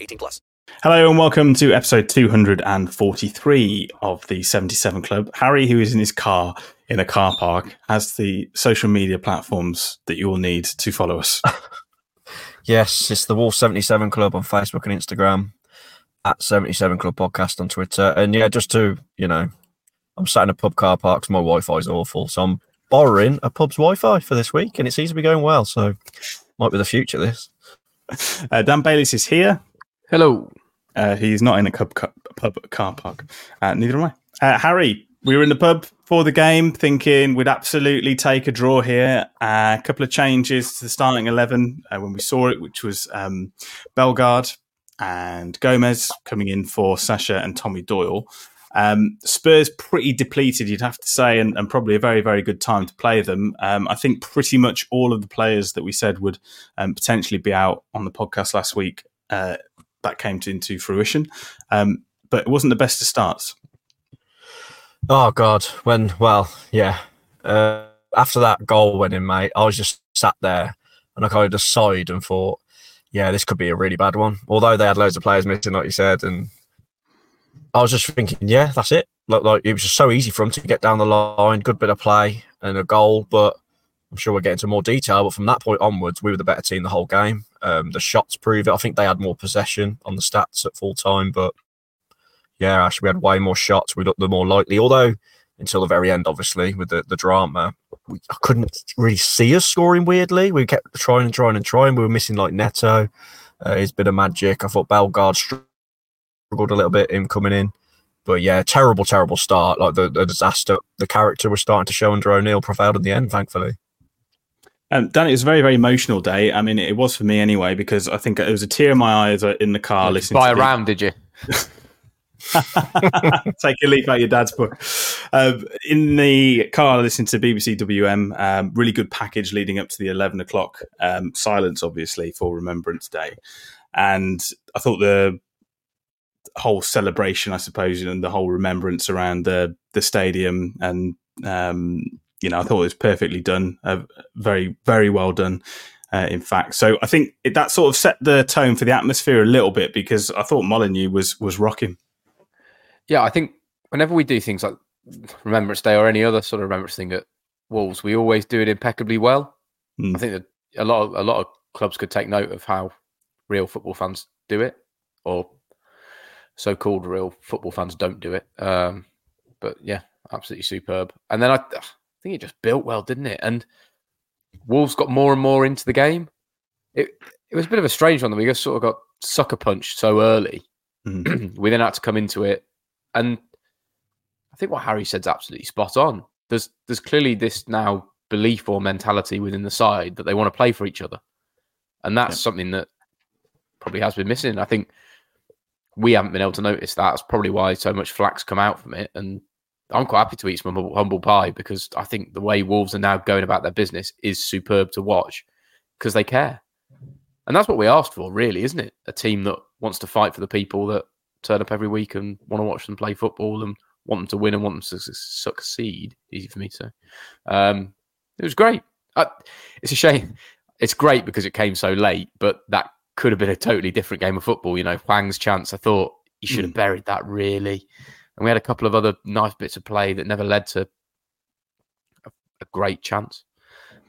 18 plus. Hello and welcome to episode 243 of the 77 Club. Harry, who is in his car in a car park, has the social media platforms that you will need to follow us. Yes, it's the Wolf 77 Club on Facebook and Instagram, at 77 Club Podcast on Twitter. And yeah, just to, you know, I'm sat in a pub car park 'cause my Wi Fi is awful. So I'm borrowing a pub's Wi Fi for this week and it seems to be going well. So might be the future, this. Uh, Dan Bayliss is here. Hello. Uh, he's not in a pub, pub car park. Uh, neither am I. Uh, Harry, we were in the pub for the game thinking we'd absolutely take a draw here. A couple of changes to the starting 11 uh, when we saw it, which was um, Bellegarde and Gomes coming in for Sasha and Tommy Doyle. Um, Spurs pretty depleted, you'd have to say, and, and, probably a very, very good time to play them. Um, I think pretty much all of the players that we said would um, potentially be out on the podcast last week uh, that came to, into fruition. Um, but it wasn't the best of starts. Oh God, when well, yeah. Uh, after that goal went in, mate, I was just sat there and I kind of just sighed and thought, yeah, this could be a really bad one. Although they had loads of players missing, like you said, and I was just thinking, yeah, that's it. Like, like it was just so easy for them to get down the line, good bit of play and a goal. But I'm sure we'll get into more detail. But from that point onwards, we were the better team the whole game. Um, the shots prove it. I think they had more possession on the stats at full time, but yeah, we had way more shots. We looked the more likely, although until the very end, obviously, with the, the drama, we, I couldn't really see us scoring weirdly. We kept trying and trying and trying. We were missing like Neto, uh, his bit of magic. I thought Bellegarde struggled a little bit in coming in. But yeah, terrible, terrible start. Like the, the disaster, the character was starting to show under O'Neill prevailed in the end, thankfully. Um, Dan, it was a very, very emotional day. I mean, it was for me anyway, because I think it was a tear in my eyes in the car yeah, listening buy to a round, did you? Take a leaf out your dad's book. Um, in the car, listening to BBC WM, um, really good package leading up to the 11 o'clock um, silence, obviously, for Remembrance Day. And I thought the whole celebration, I suppose, and the whole remembrance around the, the stadium and, um, you know, I thought it was perfectly done, uh, very, very well done. Uh, in fact. So I think it, that sort of set the tone for the atmosphere a little bit because I thought Molineux was was rocking. Yeah, I think whenever we do things like Remembrance Day or any other sort of remembrance thing at Wolves, we always do it impeccably well. Mm. I think that a lot of a lot of clubs could take note of how real football fans do it, or so-called real football fans don't do it. Um, but yeah, absolutely superb. And then I, think it just built well, didn't it? And Wolves got more and more into the game. It it was a bit of a strange one that we just sort of got sucker punched so early. Mm. we then had to come into it, and I think what Harry said's absolutely spot on. There's there's clearly this now belief or mentality within the side that they want to play for each other, and that's Yeah. something that probably has been missing. I think we haven't been able to notice that. That's probably why so much flack's come out from it. And I'm quite happy to eat some humble, pie because I think the way Wolves are now going about their business is superb to watch because they care. And that's what we asked for, really, isn't it? A team that wants to fight for the people that turn up every week and want to watch them play football and want them to win and want them to su- succeed. Easy for me to. Um, it was great. Uh, it's a shame. It's great because it came so late, but that could have been a totally different game of football. You know, Hwang's chance, I thought he should have buried that really. And we had a couple of other nice bits of play that never led to a, a great chance.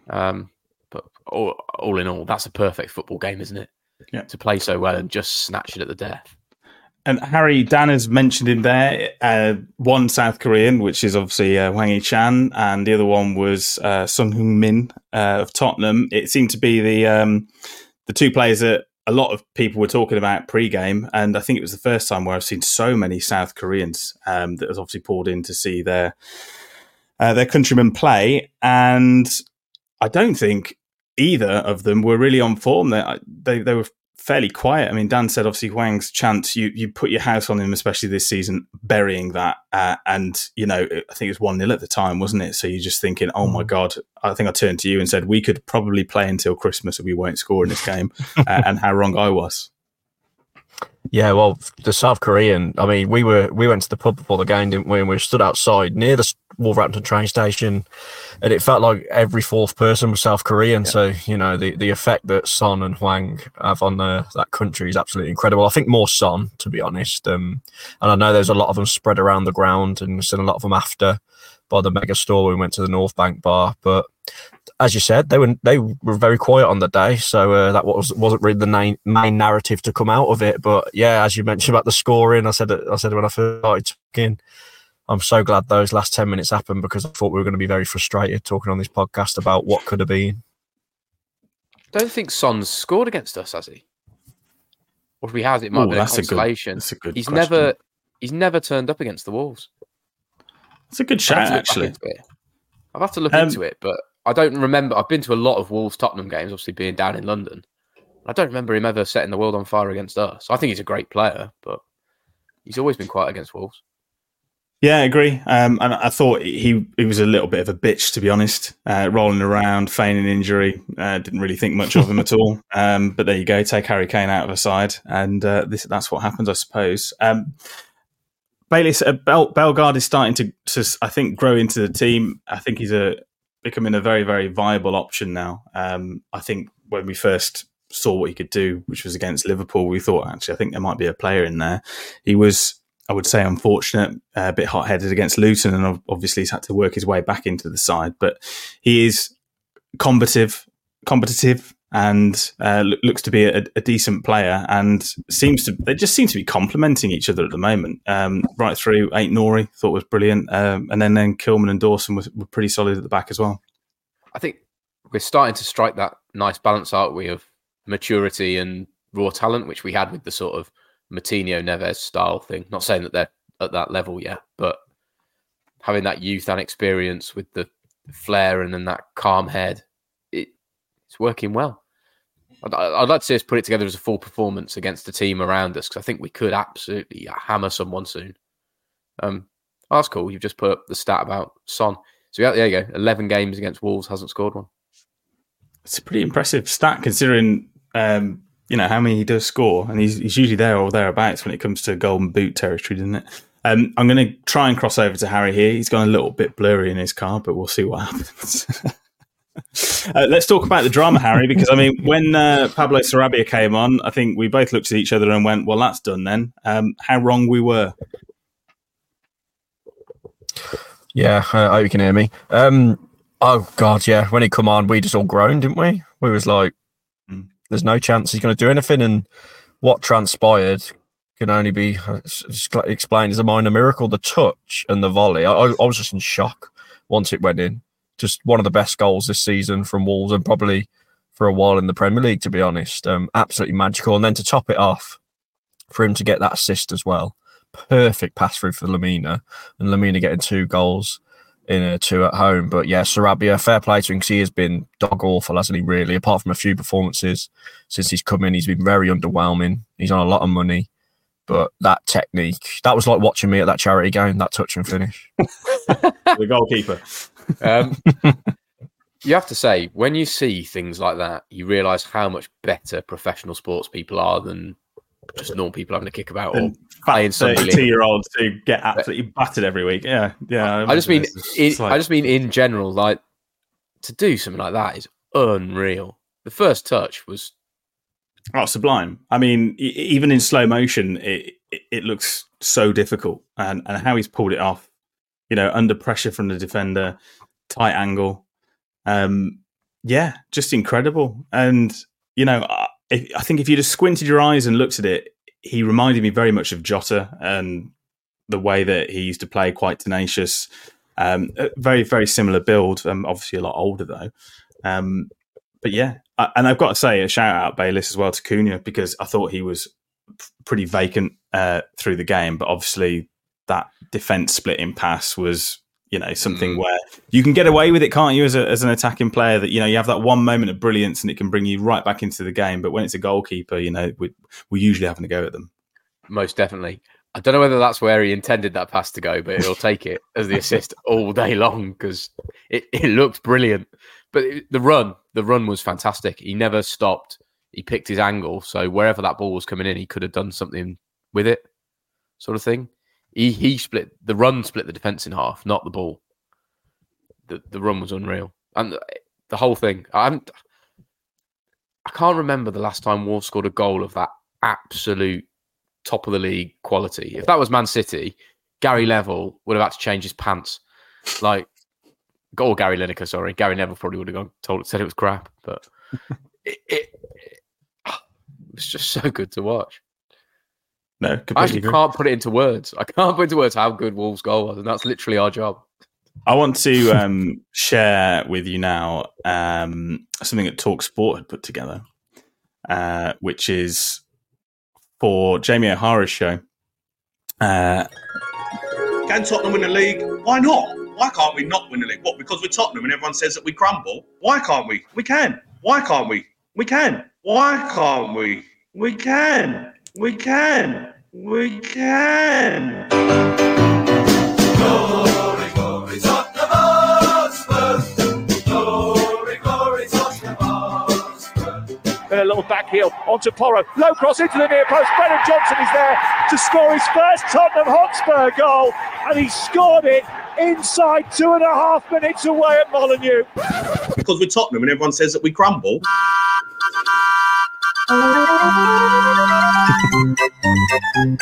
Um, but all, all in all, that's a perfect football game, isn't it? Yeah. To play so well and just snatch it at the death. And Harry, Dan has mentioned in there uh, one South Korean, which is obviously uh, Hwang Hee-chan, and the other one was uh, Son Heung-min uh, of Tottenham. It seemed to be the um, the two players that a lot of people were talking about pre-game, and I think it was the first time where I've seen so many South Koreans um, that was obviously poured in to see their uh, their countrymen play, and I don't think either of them were really on form. They they, they were fairly quiet. I mean, Dan said obviously Hwang's chance. You you put your house on him, especially this season, burying that. Uh, and you know, I think it was one 0 at the time, wasn't it? So you're just thinking, oh my god. I think I turned to you and said we could probably play until Christmas and we won't score in this game. uh, and how wrong I was. Yeah, well, the South Korean. I mean, we were we went to the pub before the game, didn't we? And we stood outside near the Wolverhampton train station, and it felt like every fourth person was South Korean. So you know, the, the effect that Son and Hwang have on the, that country is absolutely incredible. I think more Son, to be honest. Um, and I know there's a lot of them spread around the ground, and seen a lot of them after by the mega store. when We went to the North Bank bar, but as you said, they were they were very quiet on the day, so uh, that was wasn't really the main main narrative to come out of it. But yeah, as you mentioned about the scoring, I said I said when I first started talking. I'm so glad those last ten minutes happened because I thought we were going to be very frustrated talking on this podcast about what could have been. Don't think Son's scored against us, has he? Or if he has, it might Ooh, be a that's a good- consolation. that's a good he's question. never he's never turned up against the Wolves. It's a good I'd shout, have to look back actually. I'll have to look Um, into it, but I don't remember. I've been to a lot of Wolves Tottenham games, obviously being down in London. I don't remember him ever setting the world on fire against us. I think he's a great player, but he's always been quiet against Wolves. Yeah, I agree. Um, and I thought he he was a little bit of a bitch, to be honest. Uh, rolling around, feigning injury. Uh, didn't really think much of him at all. Um, but there you go. Take Harry Kane out of the side, and uh, this that's what happens, I suppose. Um, Bailey, uh, Bel- Bellegarde is starting to, to, I think, grow into the team. I think he's a becoming a very, very viable option now. Um, I think when we first saw what he could do, which was against Liverpool, we thought actually, I think there might be a player in there. He was I would say unfortunate, uh, a bit hot headed against Luton, and obviously he's had to work his way back into the side. But he is combative, competitive, and uh, lo- looks to be a, a decent player. And seems to they just seem to be complementing each other at the moment. Um, right through, Ait-Nouri thought was brilliant, um, and then then Kilman and Dawson was, were pretty solid at the back as well. I think we're starting to strike that nice balance, aren't we, of maturity and raw talent, which we had with the sort of Moutinho Neves style thing. Not saying that they're at that level yet, but having that youth and experience with the flair and then that calm head, it, it's working well. I'd, I'd like to see us put it together as a full performance against the team around us because I think we could absolutely hammer someone soon. Um, oh, that's cool. You've just put up the stat about Son. So yeah, there you go. Eleven games against Wolves, hasn't scored one. It's a pretty impressive stat considering um, you know how many he does score, and he's, he's usually there or thereabouts when it comes to golden boot territory, doesn't it? Um, I'm going to try and cross over to Harry here. He's gone a little bit blurry in his car, but we'll see what happens. uh, let's talk about the drama, Harry, because I mean, when uh, Pablo Sarabia came on, I think we both looked at each other and went, "Well, that's done then." Um, how wrong we were. Yeah, I hope you can hear me. Um, oh God, yeah. When he come on, we just all groaned, didn't we? We was like, Mm. "There's no chance he's going to do anything." And what transpired can only be uh, explained as a minor miracle. The touch and the volley. I I was just in shock once it went in. Just one of the best goals this season from Wolves and probably for a while in the Premier League, to be honest. Um, absolutely magical. And then to top it off, for him to get that assist as well, perfect pass through for Lemina, and Lemina getting two goals in a two at home. But yeah, Sarabia, fair play to him because he has been dog awful, hasn't he? Really, apart from a few performances since he's come in, he's been very underwhelming. He's on a lot of money, but that technique, that was like watching me at that charity game, that touch and finish. the goalkeeper. Um, you have to say, when you see things like that, you realise how much better professional sports people are than just normal people having a kick about or playing somebody. Thirty-two-year-olds who get absolutely battered every week. Yeah, yeah. I just mean, in, like... I just mean in general, like to do something like that is unreal. The first touch was oh sublime. I mean, even in slow motion, it it, it looks so difficult, and and how he's pulled it off. You know, under pressure from the defender, tight angle. Um, yeah, just incredible. And you know, if, I think if you just squinted your eyes and looked at it, he reminded me very much of Jota and the way that he used to play, quite tenacious. Um, very, very similar build. Um, obviously, a lot older though. Um, but yeah, and I've got to say a shout out Bayliss as well to Cunha because I thought he was pretty vacant uh, through the game, but obviously that defense splitting pass was you know something mm. where you can get away with it can't you as, a, as an attacking player that you know you have that one moment of brilliance and it can bring you right back into the game but when it's a goalkeeper you know we, we're usually having to go at them. Most definitely. I don't know whether that's where he intended that pass to go but he'll take it as the assist all day long because it, it looked brilliant. But it, the run the run was fantastic he never stopped he picked his angle so wherever that ball was coming in he could have done something with it sort of thing he he split the run, split the defense in half, not the ball. The the run was unreal, and the, the whole thing. I'm I can't remember the last time Wolves scored a goal of that absolute top of the league quality. If that was Man City, Gary Level would have had to change his pants. Like, or Gary Lineker, sorry. Gary Neville probably would have gone told said it was crap, but it, it, it, it was just so good to watch. No, I actually agree. can't put it into words. I can't put into words how good Wolves' goal was, and that's literally our job. I want to um, share with you now um, something that Talk Sport had put together, uh, which is for Jamie O'Hara's show. Uh, Can Tottenham win the league? Why not? Why can't we not win the league? What? Because we're Tottenham and everyone says that we crumble. Why can't we? We can. Why can't we? We can. Why can't we? We can. We can. We can. Glory, glory, little back heel onto Porro. Low cross into the near post. Brennan Johnson is there to score his first Tottenham Hotspur goal, and he scored it inside two and a half minutes away at Molineux. Because we're Tottenham and everyone says that we crumble.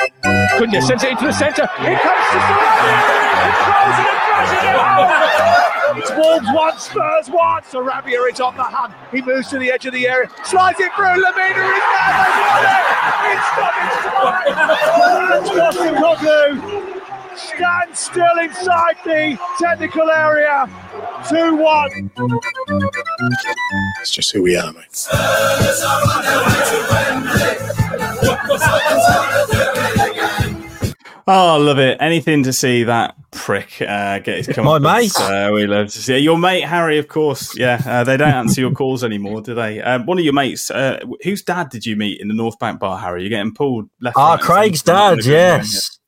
Cunha sends it into the centre. Here comes Sarabia. He throws it and crashes it home. It's Wolves one, Spurs one. Sarabia is on the hunt. He moves to the edge of the area, slides it through. Lemina is there. They won it. It's done. It's done. That's Postecoglou stand still inside the technical area. 2 1. It's just who we are, mate. Oh, I love it. Anything to see that prick uh, get his come My mate. Uh, we love to see it. Your mate, Harry, of course. Yeah, uh, they don't answer your calls anymore, do they? Um, one of your mates, uh, whose dad did you meet in the North Bank bar, Harry? You're getting pulled left. Ah, right, Craig's dad, yes.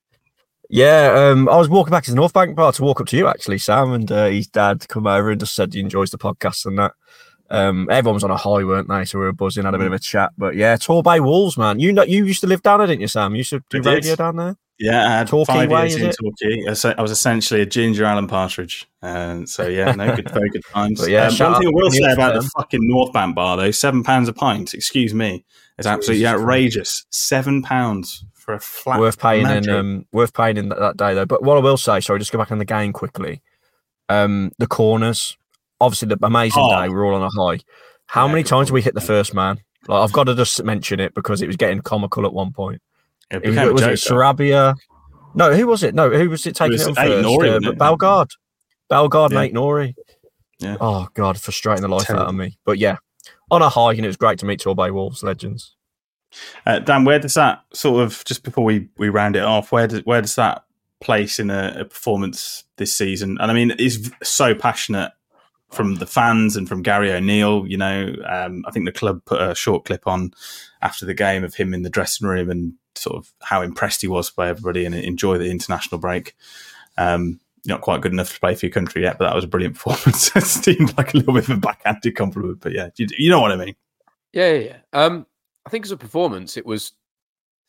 Yeah, um, I was walking back to the North Bank bar to walk up to you actually, Sam, and uh, his dad come over and just said he enjoys the podcast and that. Um, everyone was on a high, weren't they? So we were buzzing, had a bit of a chat. But yeah, Torbay Wolves, man. You know, you used to live down there, didn't you, Sam? You used to do radio down there. Yeah, I had Torquay five way, years in Torquay. I was essentially a ginger Alan Partridge, and so yeah, no good, very good times. But yeah, um, one thing I will say about the fucking North Bank bar though, seven pounds a pint. Excuse me, it's absolutely outrageous. Seven pounds for a flat. Worth paying in, um, worth paying in that, that, day though. But what I will say, sorry, just go back on the game quickly. Um, the corners, obviously the amazing oh. day. We're all on a high. How yeah, many times did we hit the first man? Like I've got to just mention it because it was getting comical at one point. It, was, was it Sarabia? No, who was it? No, who was it taking it, it on first? Nouri, uh, Bellegarde. Bellegarde, yeah. Ait-Nouri. Yeah. Oh God, frustrating the life out of me. But yeah, on a high, and it was great to meet Torbay Wolves legends. Uh, Dan, where does that sort of just before we, we round it off? Where does where does that place in a, a performance this season? And I mean, it's so passionate from the fans and from Gary O'Neill. You know, um, I think the club put a short clip on after the game of him in the dressing room and sort of how impressed he was by everybody and enjoy the international break. Um, not quite good enough to play for your country yet, but that was a brilliant performance. it seemed like a little bit of a backhanded compliment, but yeah, you, you know what I mean. Yeah, yeah. Um, I think as a performance, it was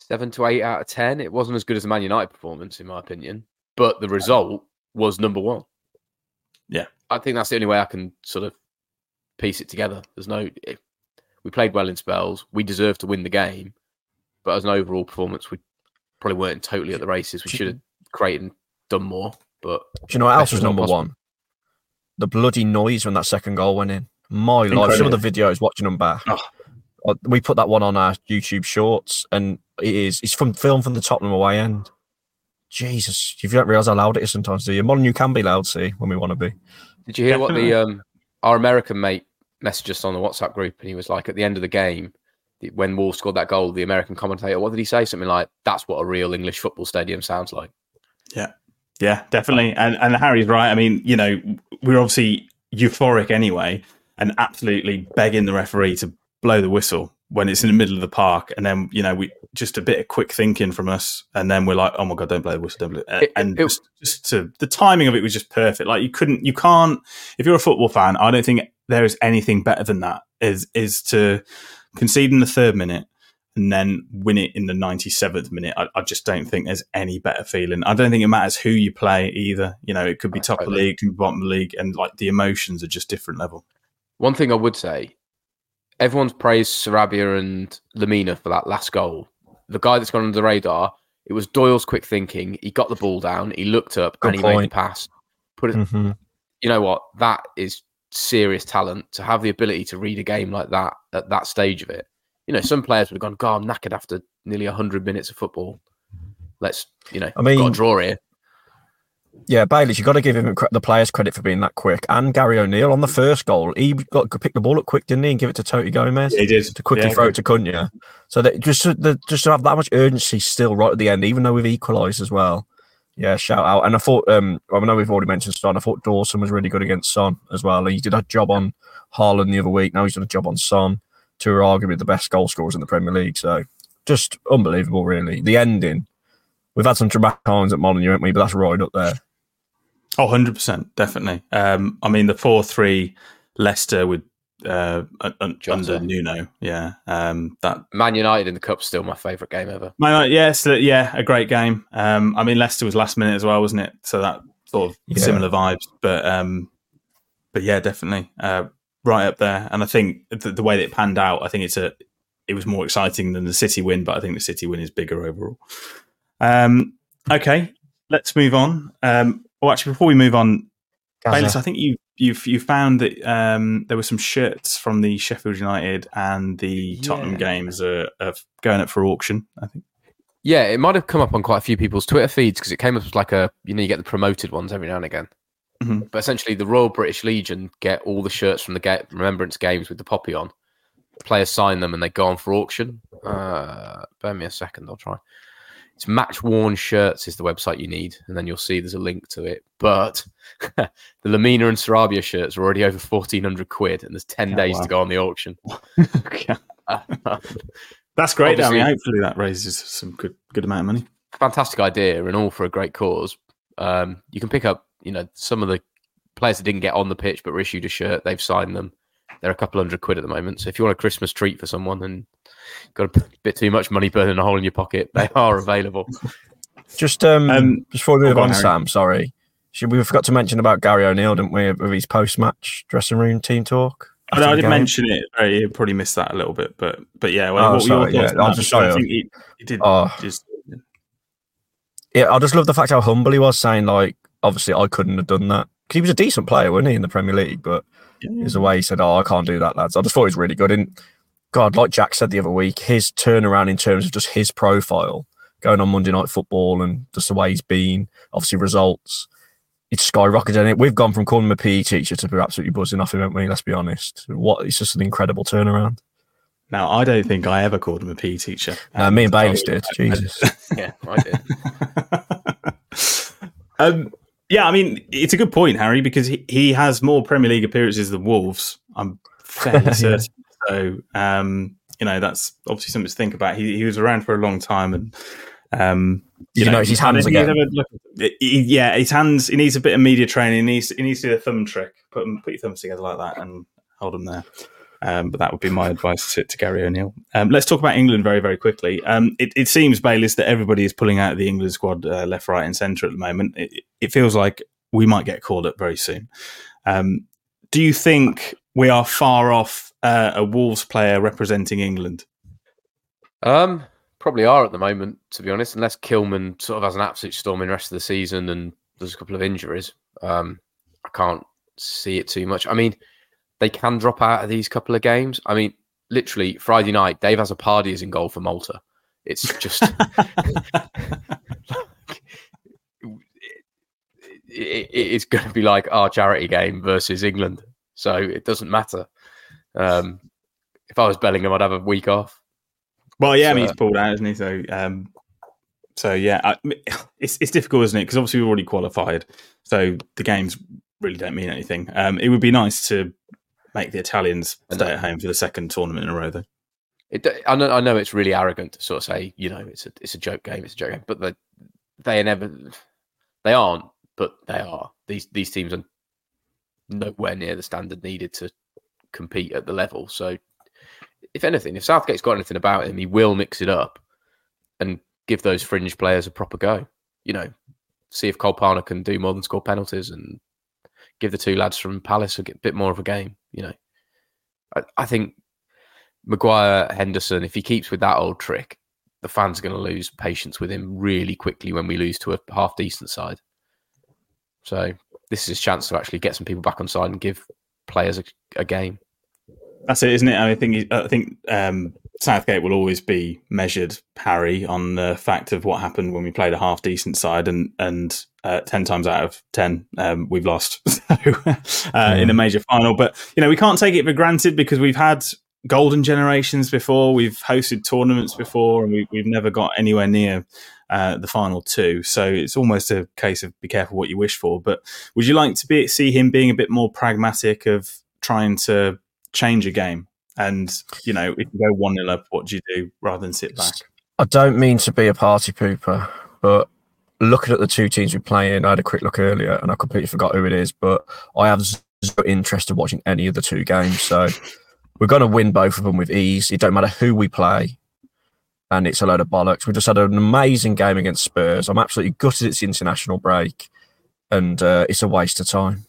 seven to eight out of ten. It wasn't as good as the Man United performance, in my opinion, but the result was number one. Yeah, I think that's the only way I can sort of piece it together. There's no, we played well in spells. We deserved to win the game, but as an overall performance, we probably weren't totally at the races. We should have created and done more. But do you know what else was number one? The bloody noise when that second goal went in. My Incredible. life, some of the videos watching them back. Oh. We put that one on our YouTube shorts, and it is it's from film from the Tottenham away end. Jesus, you don't realise how loud it is sometimes, do you? Modern, you can be loud, see, when we want to be. Did you hear Definitely. what the um our American mate messaged us on the WhatsApp group, and he was like, at the end of the game, when Wolves scored that goal, the American commentator, what did he say? Something like, "That's what a real English football stadium sounds like." Yeah, yeah, definitely. And and Harry's right. I mean, you know, we're obviously euphoric anyway, and absolutely begging the referee to blow the whistle when it's in the middle of the park, and then you know we just a bit of quick thinking from us, and then we're like, oh my god, don't blow the whistle, don't blow. It. And it, just, just to the timing of it was just perfect. Like you couldn't, you can't. If you're a football fan, I don't think there is anything better than that. Is is to concede in the third minute and then win it in the 97th minute. I, I, just don't think there's any better feeling. I don't think it matters who you play either. You know, it could be top of the league, could be bottom of the league, and like the emotions are just different level. One thing I would say, everyone's praised Sarabia and Lemina for that last goal. The guy that's gone under the radar, it was Doyle's quick thinking. He got the ball down, he looked up, Good and he point. made the pass. Put it. Mm-hmm. You know what? That is serious talent to have the ability to read a game like that at that stage of it you know, some players would have gone, God, I'm knackered after nearly 100 minutes of football. Let's, you know, I mean, got a draw here. Yeah, Bailey, you've got to give him the players credit for being that quick. And Gary O'Neill on the first goal, he got to pick the ball up quick, didn't he, and give it to Toti Gomes? Yeah, he did to quickly yeah, throw it to Cunha. So that just to, just to have that much urgency still right at the end, even though we've equalised as well. Yeah, shout out. And I thought, um, I know we've already mentioned Son. I thought Dawson was really good against Son as well. He did a job on Haaland the other week. Now he's done a job on Son two are arguably the best goal scorers in the Premier League. So just unbelievable, really. The ending. We've had some dramatic times at Molineux, haven't we? But that's right up there. Oh, 100%, definitely. Um, I mean, the 4 3 Leicester with uh, under Nuno, yeah. Um, that Man United in the Cup still my favourite game ever. Man, yes, yeah, a great game. Um, I mean, Leicester was last minute as well, wasn't it? So that sort of yeah. similar vibes, but um, but yeah, definitely. Uh, right up there. And I think the, the way that it panned out, I think it's a it was more exciting than the City win, but I think the City win is bigger overall. Um, okay, let's move on. Um, well, actually, before we move on, Bayless, I think you you've you found that um, there were some shirts from the Sheffield United and the Tottenham yeah. games are, are, going up for auction. I think. Yeah, it might have come up on quite a few people's Twitter feeds because it came up as like a you know you get the promoted ones every now and again. Mm-hmm. But essentially, the Royal British Legion get all the shirts from the ga- Remembrance Games with the poppy on. Players sign them and they go on for auction. Uh, bear me a second, I'll try. It's match worn shirts is the website you need, and then you'll see there's a link to it. But the Lemina and Sarabia shirts are already over fourteen hundred quid, and there's ten oh, days wow. to go on the auction. That's great. I mean, hopefully that raises some good good amount of money. Fantastic idea, and all for a great cause. Um, you can pick up you know, some of the players that didn't get on the pitch but were issued a shirt, they've signed them. They're a couple hundred quid at the moment. So if you want a Christmas treat for someone and got a bit too much money burning a hole in your pocket, they are available. Just um, um before we move on, on Sam, sorry. We forgot to mention about Gary O'Neill, didn't we, with his post-match dressing room team talk? I, know, I did mention it. You probably missed that a little bit, but but yeah. Well, oh, what sorry, yeah. I just sorry. I think he, he did oh. just. Yeah, I just love the fact how humble he was, saying like, obviously I couldn't have done that because he was a decent player, wasn't he, in the Premier League? But yeah. there's a way he said, "Oh, I can't do that, lads." I just thought he was really good. And God, like Jack said the other week, his turnaround in terms of just his profile going on Monday Night Football and just the way he's been, obviously results. it's skyrocketed. It. We've gone from calling him a PE teacher to be absolutely buzzing off him, haven't we? Let's be honest. What it's just an incredible turnaround. Now, I don't think I ever called him a PE teacher. No, me and Bayliss did. Jesus. yeah, I did. um, yeah, I mean, it's a good point, Harry, because he, he has more Premier League appearances than Wolves. I'm fairly certain. So, um, you know, that's obviously something to think about. He, he was around for a long time and. Um, you, you know, notice his hands again? He, yeah, his hands. He needs a bit of media training. He needs, he needs to do a thumb trick. Put put your thumbs together like that and hold them there. Um, but that would be my advice to, to Gary O'Neill. Um, let's talk about England very, very quickly. Um, it, it, seems, Bayliss, that everybody is pulling out of the England squad uh, left, right, and centre at the moment. It, it, feels like we might get called up very soon. Um, do you think we are far off uh, a Wolves player representing England? Um, probably are at the moment, to be honest, unless Kilman sort of has an absolute storm in the rest of the season and there's a couple of injuries. Um, I can't see it too much. I mean, they can drop out of these couple of games. I mean, literally Friday night, Dave has a party as in goal for Malta. It's just it, it's going to be like our charity game versus England, so it doesn't matter. Um, if I was Bellingham, I'd have a week off. Well, yeah, so, I mean he's pulled out, isn't he? So, um, so yeah, I, it's it's difficult, isn't it? Because obviously we've already qualified, so the games really don't mean anything. Um, it would be nice to make the Italians stay at home for the second tournament in a row, though. It, I know, I know it's really arrogant to sort of say, you know, it's a it's a joke game, it's a joke game, but they they are never they aren't, but they are. These these teams are nowhere near the standard needed to compete at the level. So, if anything, if Southgate's got anything about him, he will mix it up and give those fringe players a proper go. You know, see if Cole Palmer can do more than score penalties and give the two lads from Palace a bit more of a game. You know, I, I think Maguire Henderson, if he keeps with that old trick, the fans are going to lose patience with him really quickly when we lose to a half decent side. So this is his chance to actually get some people back on side and give players a, a game. That's it, isn't it? I think I think um, Southgate will always be measured, Harry, on the fact of what happened when we played a half decent side, and and uh, ten times out of ten um, we've lost so, uh, mm. in a major final. But you know we can't take it for granted because we've had golden generations before, we've hosted tournaments before, and we, have never got anywhere near uh, the final two. So it's almost a case of be careful what you wish for. But would you like to be, see him being a bit more pragmatic of trying to change a game? And, you know, if you go 1 0 up, what do you do rather than sit back? I don't mean to be a party pooper, but looking at the two teams we play in, I had a quick look earlier and I completely forgot who it is, but I have zero interest in watching any of the two games. So we're going to win both of them with ease. It don't matter who we play. And it's a load of bollocks. We just had an amazing game against Spurs. I'm absolutely gutted it's the international break. And uh, it's a waste of time.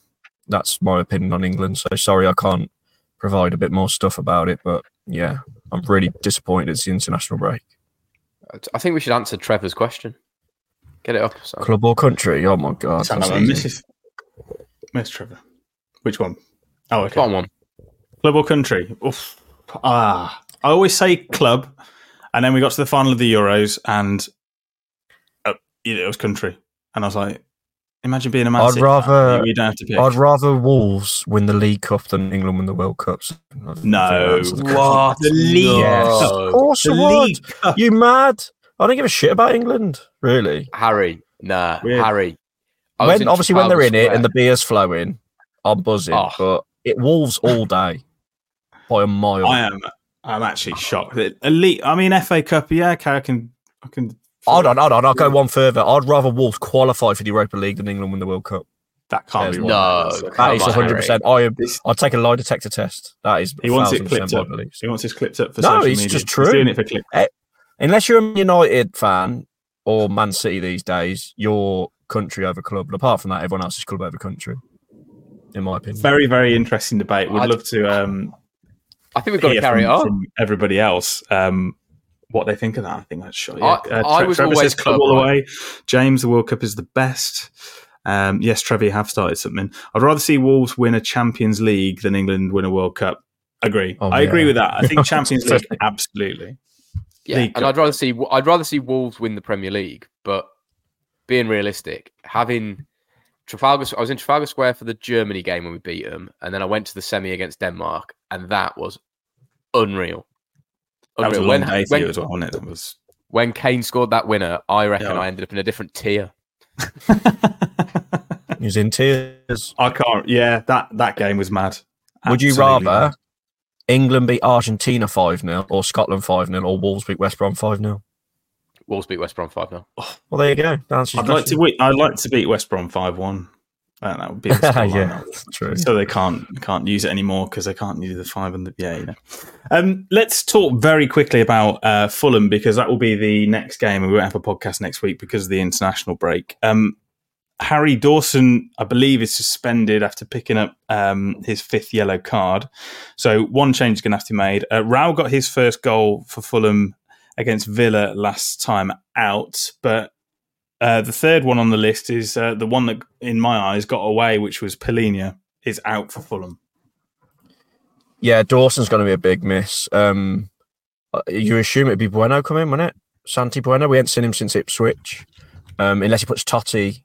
That's my opinion on England. So sorry I can't provide a bit more stuff about it. But yeah, I'm really disappointed it's the international break. I think we should answer Trevor's question. Get it up. So. Club or country? Oh my god. Mrs. Miss Trevor. Which one? Oh, okay. Bottom one. Club or country? Oof. Ah, I always say club, and then we got to the final of the Euros, and uh, it was country, and I was like, Imagine being a Man I'd rather you don't have to pick. I'd rather Wolves win the League Cup than England win the World Cups. No, what the League? Yes. Of course, the would. You mad? I don't give a shit about England, really. Harry, nah, Weird. Harry. When obviously when they're in Square. it and the beer's flowing, I'm buzzing. Oh. But it Wolves all day by a mile. I am. I'm actually shocked. Elite. I mean, FA Cup. Yeah, okay, I can. I can Hold on, hold on. I'll go one further. I'd rather Wolves qualify for the Europa League than England win the World Cup. That can't There's be no. That is 100. percent I I'll take a lie detector test. That is. He wants it clipped up. He wants his clipped up for no, social it's media. just true. He's doing it for clip. Eh, unless you're a United fan or Man City these days, you're country over club. But apart from that, everyone else is club over country. In my opinion, very very interesting debate. We'd I'd, love to. Um, I think we've got to carry from, on. From everybody else. Um, what they think of that. I think that's sure. Yeah. I, uh, I was Trevor always club all the way. James, the World Cup is the best. Um, yes, Trevor, you have started something. I'd rather see Wolves win a Champions League than England win a World Cup. Agree. Oh, I yeah. agree with that. I think Champions League, absolutely. Yeah, League and Cup. I'd rather see I'd rather see Wolves win the Premier League, but being realistic, having Trafalgar. I was in Trafalgar Square for the Germany game when we beat them, and then I went to the semi against Denmark, and that was unreal. That was a Unreal. long when, day when, as well, wasn't it? That was. when Kane scored that winner, I reckon Yeah. I ended up in a different tier. He was in tears. I can't. Yeah, that that game was mad. Would you rather mad. England beat Argentina 5 0 or Scotland 5 0 or Wolves beat West Brom 5 0? Wolves beat West Brom five 0 Well, there you go. That answers your I'd like to. I'd like to beat West Brom five one. That would be the scoreline. yeah, true. so they can't can't use it anymore because they can't use the five and the yeah. You know. Um, let's talk very quickly about uh, Fulham because that will be the next game, and we won't have a podcast next week because of the international break. Um, Harry Dawson, I believe, is suspended after picking up um, his fifth yellow card. So one change is going to have to be made. Uh, Rao got his first goal for Fulham against Villa last time out, but uh, the third one on the list is uh, the one that, in my eyes, got away, which was Palhinha, is out for Fulham. Yeah, Dawson's going to be a big miss. Um, uh, you assume it'd be Bueno coming, wouldn't it? Santi Bueno. We haven't seen him since Ipswich, um, unless he puts Toti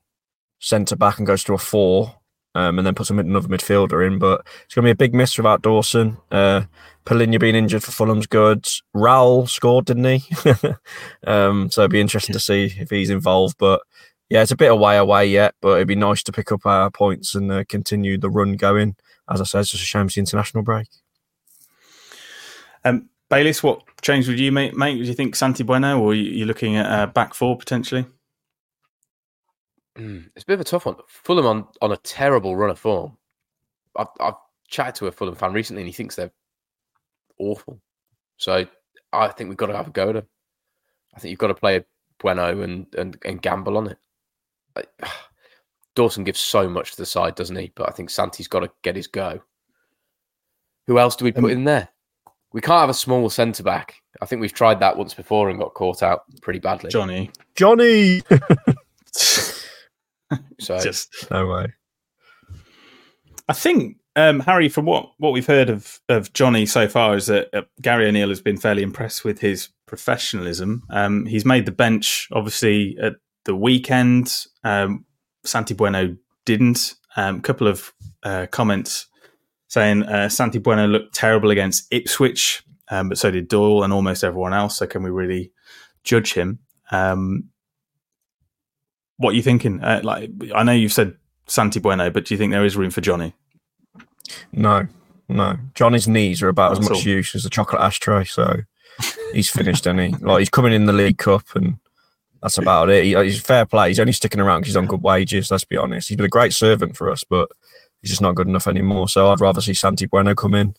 centre back and goes to a four, um, and then put a mid- another midfielder in. But it's going to be a big miss without Dawson. Uh, Palhinha being injured for Fulham's good. Raul scored, didn't he? um, so it'd be interesting to see if he's involved. But yeah, it's a bit away away yet, but it'd be nice to pick up our points and uh, continue the run going. As I said, it's just a shame it's the international break. Um, Bayliss, what change would you, make? Mate, do you think Santi Bueno, or are you looking at uh, back four potentially? Mm, it's a bit of a tough one. Fulham on, on a terrible run of form. I've, I've chatted to a Fulham fan recently, and he thinks they're awful. So I think we've got to have a go at them. I think you've got to play Bueno and and, and gamble on it. Like, Dawson gives so much to the side, doesn't he? But I think Santi's got to get his go. Who else do we put Um, in there? We can't have a small centre back. I think we've tried that once before and got caught out pretty badly. Johnny. Johnny. So Just, no way. I think um, Harry, from what, what we've heard of, of Johnny so far, is that uh, Gary O'Neill has been fairly impressed with his professionalism. Um, he's made the bench, obviously, at the weekend. Um, Santi Bueno didn't. A um, couple of uh, comments saying uh, Santi Bueno looked terrible against Ipswich, um, but so did Doyle and almost everyone else. So can we really judge him? Um, what are you thinking? Uh, like, I know you've said Santi Bueno, but do you think there is room for Johnny? No, no. Johnny's knees are about as much all. use as a chocolate ashtray, so he's finished, isn't he? Like he's coming in the League Cup, and that's about it. He, he's fair play. He's only sticking around because he's on good wages. Let's be honest. He's been a great servant for us, but he's just not good enough anymore. So I'd rather see Santi Bueno come in.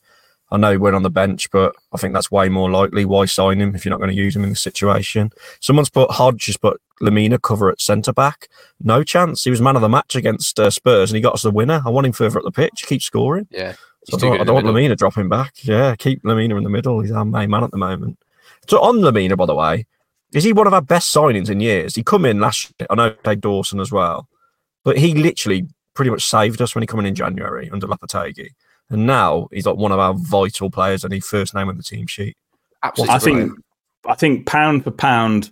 I know he went on the bench, but I think that's way more likely. Why sign him if you're not going to use him in this situation? Someone's put Hodge has put Lemina cover at centre back. No chance. He was man of the match against uh, Spurs, and he got us the winner. I want him further up the pitch. Keep scoring. yeah, So I don't, I don't want. Lemina dropping back. Yeah, keep Lemina in the middle. He's our main man at the moment. So on Lemina, by the way, is he one of our best signings in years? He come in last year. I know played Dawson as well, but he literally pretty much saved us when he come in in January under Lopetegui. And now he's like one of our vital players and he first name on the team sheet. Absolutely. I think. I think pound for pound,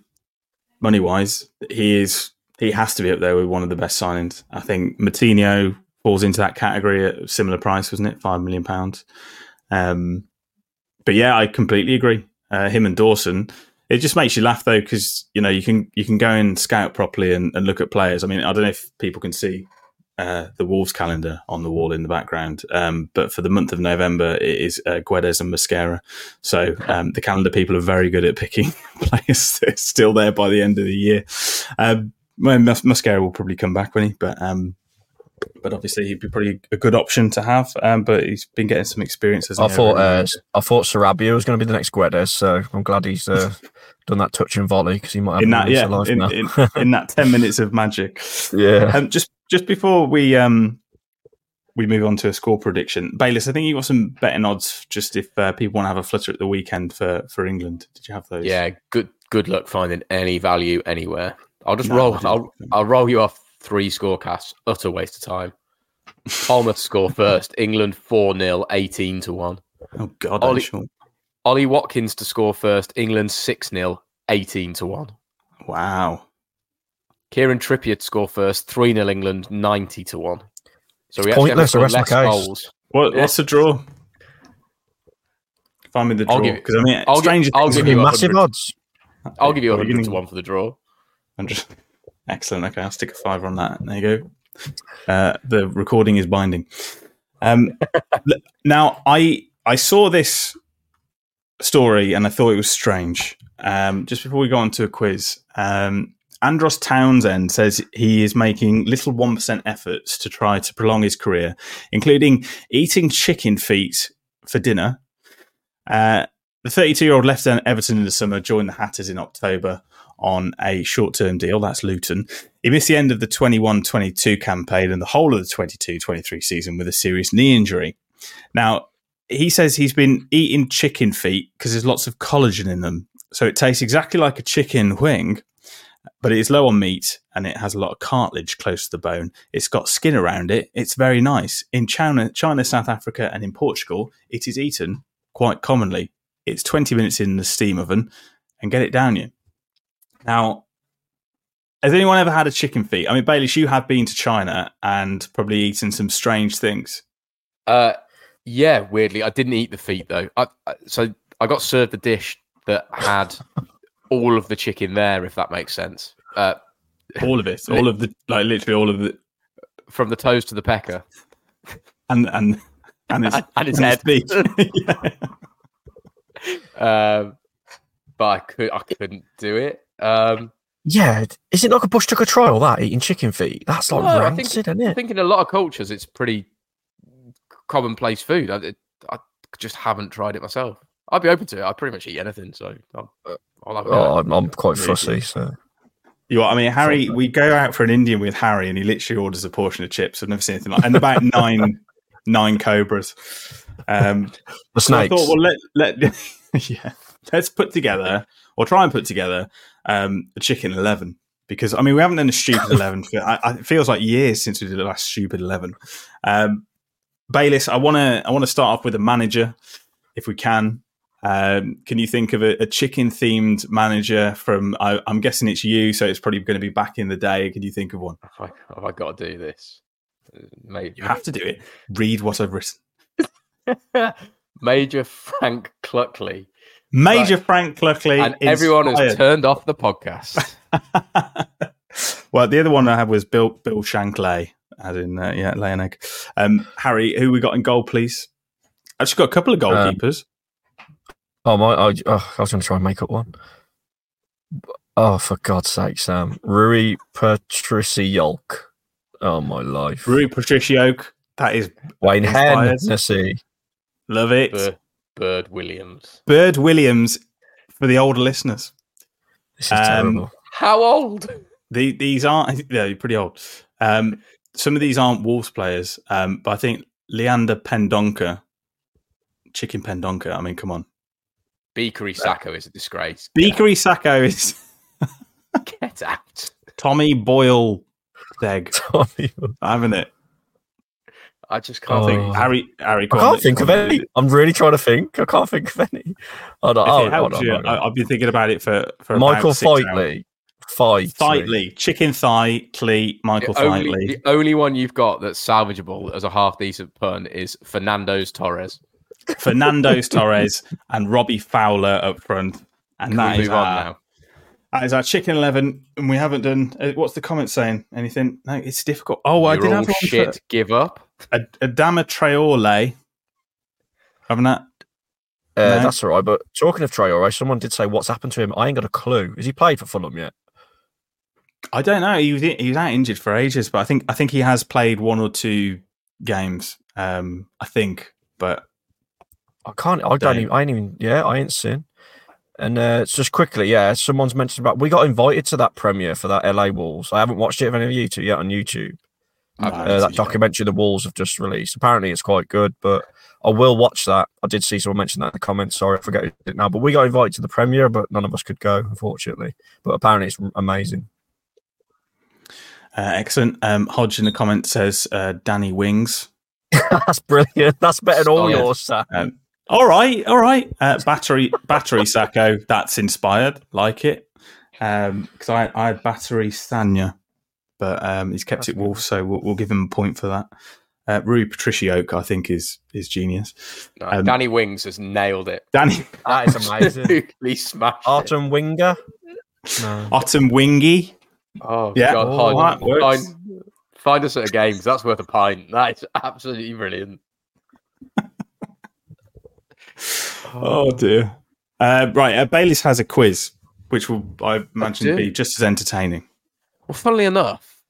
money wise, he is he has to be up there with one of the best signings. I think Moutinho falls into that category at a similar price, wasn't it? Five million pounds. Um, but yeah, I completely agree. Uh, him and Dawson. It just makes you laugh though, because you know you can you can go and scout properly and, and look at players. I mean, I don't know if people can see uh, the Wolves calendar on the wall in the background. Um, but for the month of November, it is uh, Guedes and Mosquera. So um, the calendar people are very good at picking players that are still there by the end of the year. Um, Mosquera will probably come back, won't he? But um, but obviously he'd be pretty a good option to have. Um, but he's been getting some experience. I thought uh, I thought Sarabia was going to be the next Guedes, so I'm glad he's uh, done that touch and volley because he might have in that yeah life in, in, in that 10 minutes of magic yeah. um, just just before we um we move on to a score prediction Bayliss I think you got some betting odds just if uh, people want to have a flutter at the weekend for for England did you have those Yeah, good good luck finding any value anywhere. I'll just No, roll. I'll I'll roll you off three scorecasts. Utter waste of time. Palmer score first. England four 0 18 to one. oh god Ollie- sure. Ollie Watkins to score first. England six 0 18 to one. wow Kieran Trippier to score first, 3 0 England, 90 to 1. So we It's have to pointless, the score rest of less case. goals. What, Yeah. What's the draw? Find me the I'll draw give- because I mean, I'll gi- Stranger I'll give you massive 100. odds. I'll give you Well, 100 you to 1 for the draw. I'm just excellent. Okay, I'll stick a five on that. There you go. Uh, the recording is binding. Um, now, I I saw this story and I thought it was strange. Um, just before we go on to a quiz, um, Andros Townsend says he is making little one percent efforts to try to prolong his career, including eating chicken feet for dinner. Uh, the 32 year old left Everton in the summer, joined the Hatters in October on a short term deal. That's Luton. He missed the end of the 21 22 campaign and the whole of the 22 23 season with a serious knee injury. Now, he says he's been eating chicken feet because there's lots of collagen in them. So it tastes exactly like a chicken wing, but it is low on meat and it has a lot of cartilage close to the bone. It's got skin around it. It's very nice. In China, China, South Africa, and in Portugal, it is eaten quite commonly. It's 20 minutes in the steam oven and get it down you. Now, has anyone ever had a chicken feet? I mean, Bayliss, you have been to China and probably eaten some strange things. Uh, yeah, weirdly, I didn't eat the feet though. I, I, so I got served a dish that had all of the chicken there, if that makes sense. Uh, All of it, all of the, like literally all of the, from the toes to the pecker. and and and its, And its head. feet. Yeah. Um, but I could, I couldn't do it. Um, Yeah, is it like a bush tucker trial that eating chicken feet? That's like no, I think, isn't I think in a lot of cultures it's pretty commonplace food. I, I just haven't tried it myself. I'd be open to it. I'd pretty much eat anything, so I'll, I'll have a Oh, go. I'm, I'm quite fussy, so You know, what I mean, Harry, we go out for an Indian with Harry, and he literally orders a portion of chips. I've never seen anything like, and about nine, nine cobras. Um, the so I thought, well, let let yeah, let's put together or try and put together um, a chicken eleven because I mean we haven't done a stupid eleven. For, I, I, it feels like years since we did the last stupid eleven. Um, Bayliss, I want to I want to start off with a manager, if we can. Um, can you think of a, a chicken themed manager from? I, I'm guessing it's you, so it's probably going to be back in the day. Can you think of one? Have I, have I got to do this? Uh, Maybe. You have to do it. Read what I've written. Major Frank Cluckley. Major Right. Frank Cluckley, And everyone has turned off the podcast. well, the other one I had was Bill Bill Shankly, as in uh, yeah, lay an egg. Um, Harry, who we got in goal, please? Actually, got a couple of Um, goalkeepers. Oh my! I, oh, I was going to try and make up one. Oh, for God's sake, Sam! Rui Patriciolk. Oh my life! Rui Patricio, that is Wayne inspired. Hennessy. love it. Bird, Bird Williams. Bird Williams for the older listeners. This is Um, terrible. How old? The, these aren't yeah, you're pretty old. Um, some of these aren't Wolves players, um, but I think Leander Pendonka, Chicken Pendonka. I mean, come on, Beakery Sacco is a disgrace. Beakery Sacco is Get out. Tommy Boyle Deg, Tommy. haven't it? I just can't Oh. think. Harry, Harry, I can't think of any. I'm really trying to think. I can't think of any. Hold on, hold on, you, hold on. I've been thinking about it for for Michael about six hours. Fightley. Fight. Thightly, chicken thigh, Clee, Michael The only, Thightly, the only one you've got that's salvageable as a half decent pun is Fernando's Torres. Fernando's Torres, and Robbie Fowler up front, and Can that is on our, now? that is our chicken eleven. And we haven't done. uh, What's the comment saying? Anything? No, it's difficult. Oh, I You're did all have one shit. for Give up. a, Adama Traore. Haven't that? Uh, No. That's all right. But talking of Traore, someone did say what's happened to him. I ain't got a clue. Has he played for Fulham yet? I don't know. He was he was out injured for ages, but I think I think he has played one or two games. Um, I think, but I can't. I Don't. Even, I ain't even. Yeah, I ain't seen. And uh, it's just quickly, yeah. Someone's mentioned about. We got invited to that premiere for that LA Wolves. I haven't watched it. Have any of you two yet on YouTube? Uh, that documentary the Wolves have just released. Apparently, it's quite good, but I will watch that. I did see someone mention that in the comments. Sorry, I forget it now. But we got invited to the premiere, but none of us could go, unfortunately. But apparently, it's amazing. uh, excellent. Um, Hodge in the comments says uh, Danny Wings. That's brilliant. That's better than all yours, Sam. Um, all right, all right. Uh, battery, battery Sacco. That's inspired. Like it. because I, I had battery Sanya, but um, he's kept it Wolf, so we'll, we'll give him a point for that. Uh, Rui Patriciok, I think, is is genius. No, Um, Danny Wings has nailed it. Danny That is amazing. Absolutely smashed it. Winger. No. Autumn Wingy. Oh, Yeah. God. Oh, find, that find, find us at a game 'cause that's worth a pint. That is absolutely brilliant. Oh dear. Uh, right, uh, Bayliss has a quiz, which will I imagine be just as entertaining. Well, funnily enough,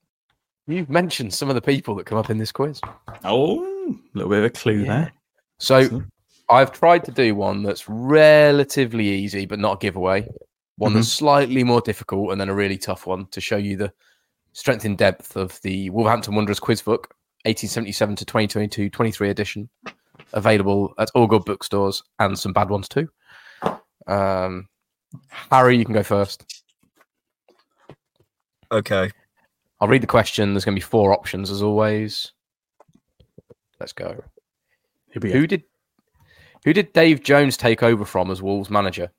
you've mentioned some of the people that come up in this quiz. Oh, a little bit of a clue there. So Excellent. I've tried to do one that's relatively easy, but not a giveaway. One that's slightly more difficult, and then a really tough one to show you the strength and depth of the Wolverhampton Wanderers quiz book, 1877 to 2022 23 edition, available at all good bookstores and some bad ones too. Um, Harry, you can go first. Okay. I'll read the question. There's going to be four options as always. Let's go. Here we. Who did who did Dave Jones take over from as Wolves manager?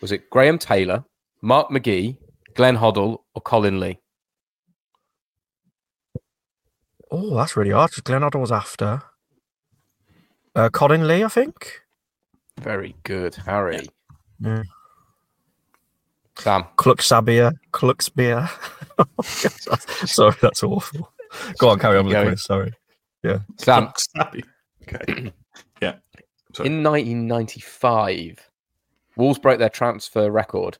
Was it Graham Taylor, Mark McGee, Glenn Hoddle, or Colin Lee? Oh, that's really hard. 'cause Glenn Hoddle was after. Uh, Colin Lee, I think. Very good, Harry. Yeah. Sam. Cluxabia. Cluxbeer. sorry, that's awful. Go on, carry on with the quiz. Sorry. Yeah. Sam. Snappy. Okay. yeah. Sorry. In 1995, Wolves broke their transfer record,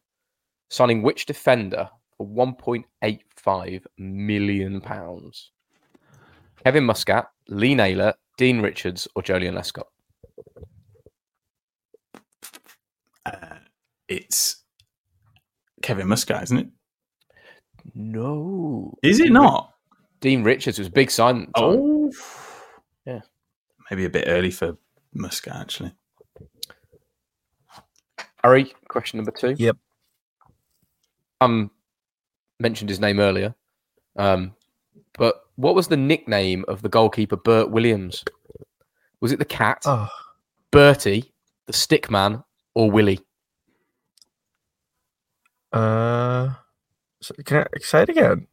signing which defender for 1.85 million pounds? Kevin Muscat, Lee Naylor, Dean Richards, or Joleon Lescott? Uh, it's Kevin Muscat, isn't it? No. Is it not? Dean Richards was a big sign. at time. Oh, Yeah. Maybe a bit early for Muscat, actually. Harry, question number two. Yep. Um, mentioned his name earlier. Um, but what was the nickname of the goalkeeper Bert Williams? Was it the cat, Oh, Bertie, the stick man, or Willie? uh, so can I say it again?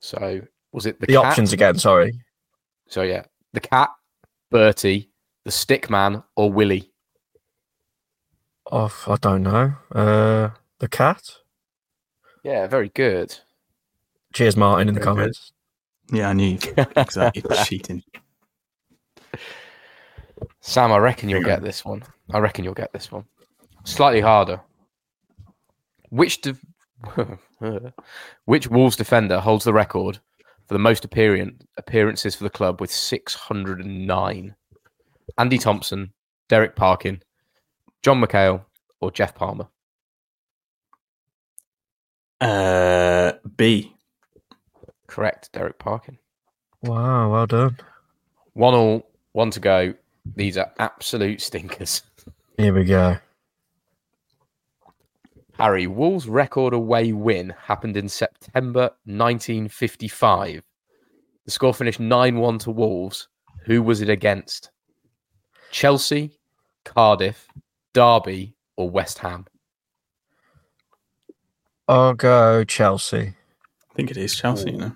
So was it the, The, cat? options again. Sorry. So yeah, the cat, Bertie, the stick man, or Willie? Oh, I don't know. Uh, the cat. Yeah, very good. Cheers, Martin, in the Very good. comments. Yeah, I knew you. exactly. cheating. Sam, I reckon you'll get this one. I reckon you'll get this one. Slightly harder. Which de- which Wolves defender holds the record for the most appearance appearances for the club with 609? Andy Thompson, Derek Parkin, John McAlle, or Geoff Palmer? Uh, B. Correct, Derek Parkin. Wow, well done. One all, one to go. These are absolute stinkers. Here we go. Harry, Wolves' record away win happened in September 1955. The score finished 9 1 to Wolves. Who was it against? Chelsea, Cardiff, Derby, or West Ham? I'll go Chelsea. I think it is Chelsea, you know.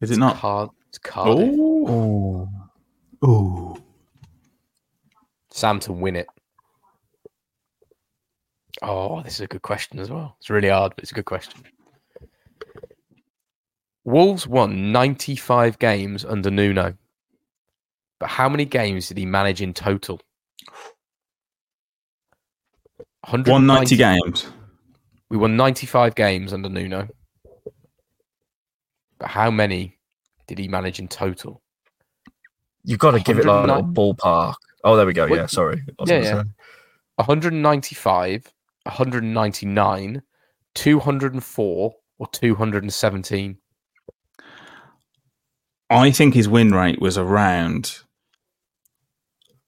Is it not? Card- it's Cardiff. Oh. Ooh. Sam to win it. Oh, this is a good question as well. It's really hard, but it's a good question. Wolves won 95 games under Nuno. But how many games did he manage in total? 190 games. We won 95 games under Nuno. But how many did he manage in total? You've got to give it like a little ballpark. Oh, there we go. What- Yeah, sorry. Yeah, yeah. 195, 199, 204, or 217? I think his win rate was around,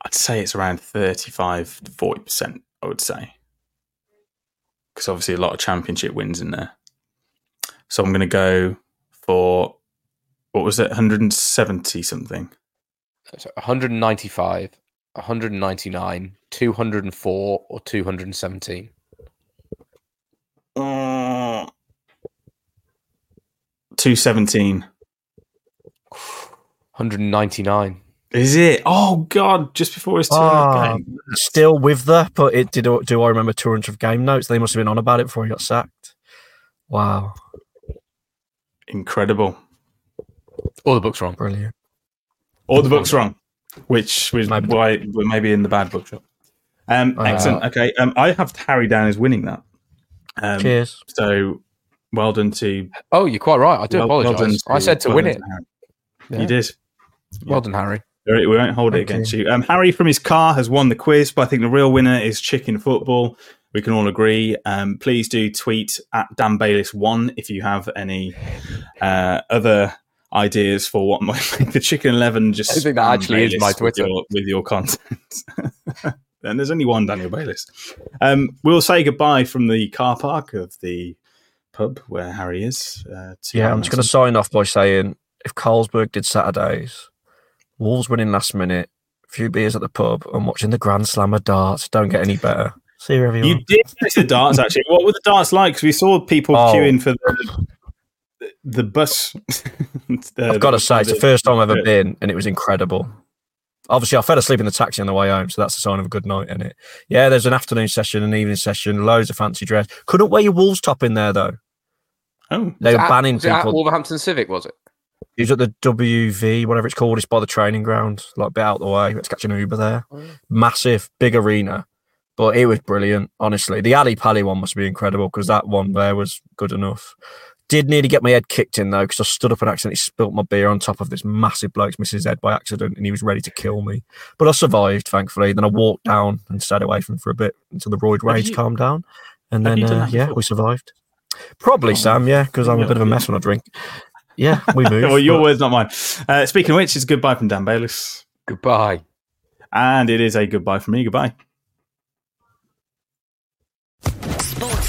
I'd say it's around 35 to 40%, I would say. Because obviously a lot of championship wins in there. So I'm going to go for, what was it, 170 something? So 195, 199, 204, or 217? Uh, 217. 199. Is it? Oh God! Just before his 200th Ah, game. still with the, but it did. Do I remember 200 game notes? They must have been on about it before he got sacked. Wow, Incredible. All the books wrong. brilliant. All the books wrong, which was Maybe. why we're maybe in the bad bookshop. Um, Uh, excellent. Okay, um, I have Harry down as winning that. Um, Cheers. So well done to. Oh, you're quite right. I do well- well apologise. done I said to well win it. Harry. Yeah. You did. Well done, Harry. We we won't hold it Thank against you. Um, Harry from his car has won the quiz, but I think the real winner is chicken football. We can all agree. Um, please do tweet at Dan Bayliss one if you have any uh, other ideas for what might make the chicken eleven. Just I think that spam actually is Bayliss my with Twitter. your, with your content. and there's only one Daniel Bayliss. Um, we'll say goodbye from the car park of the pub where Harry is. Uh, Yeah, I'm just going to sign off by saying if Carlsberg did Saturdays, Wolves winning last minute, a few beers at the pub, and watching the Grand Slam of darts, don't get any better. See you, everyone. You did miss the darts, actually. What were the darts like? Because we saw people Oh. queuing for the, the bus. The- I've got to say, it's the first time I've ever been, and it was incredible. Obviously, I fell asleep in the taxi on the way home, so that's a sign of a good night, isn't it? Yeah, there's an afternoon session, an evening session, loads of fancy dress. Couldn't wear your Wolves top in there though. Oh, They Was were it at- banning was it at people. Wolverhampton Civic, was it? He was at the WV, whatever it's called. It's by the training ground, like a bit out the way. We had to catch an Uber there. Oh. Massive, big arena. But it was brilliant, honestly. The Ali Pali one must be incredible because that one there was good enough. Did nearly get my head kicked in though because I stood up and accidentally spilt my beer on top of this massive bloke's Mrs. Head by accident and he was ready to kill me. But I survived, thankfully. Then I walked down and stayed away from him for a bit until the roid rage you- calmed down. And then, uh, yeah, before? we survived. Probably, Sam, yeah, because I'm a bit of a mess when I drink. Yeah, we moved. well, your but- words, not mine. Uh, speaking of which, it's goodbye from Dan Bayliss. Goodbye. And it is a goodbye from me. Goodbye. Sports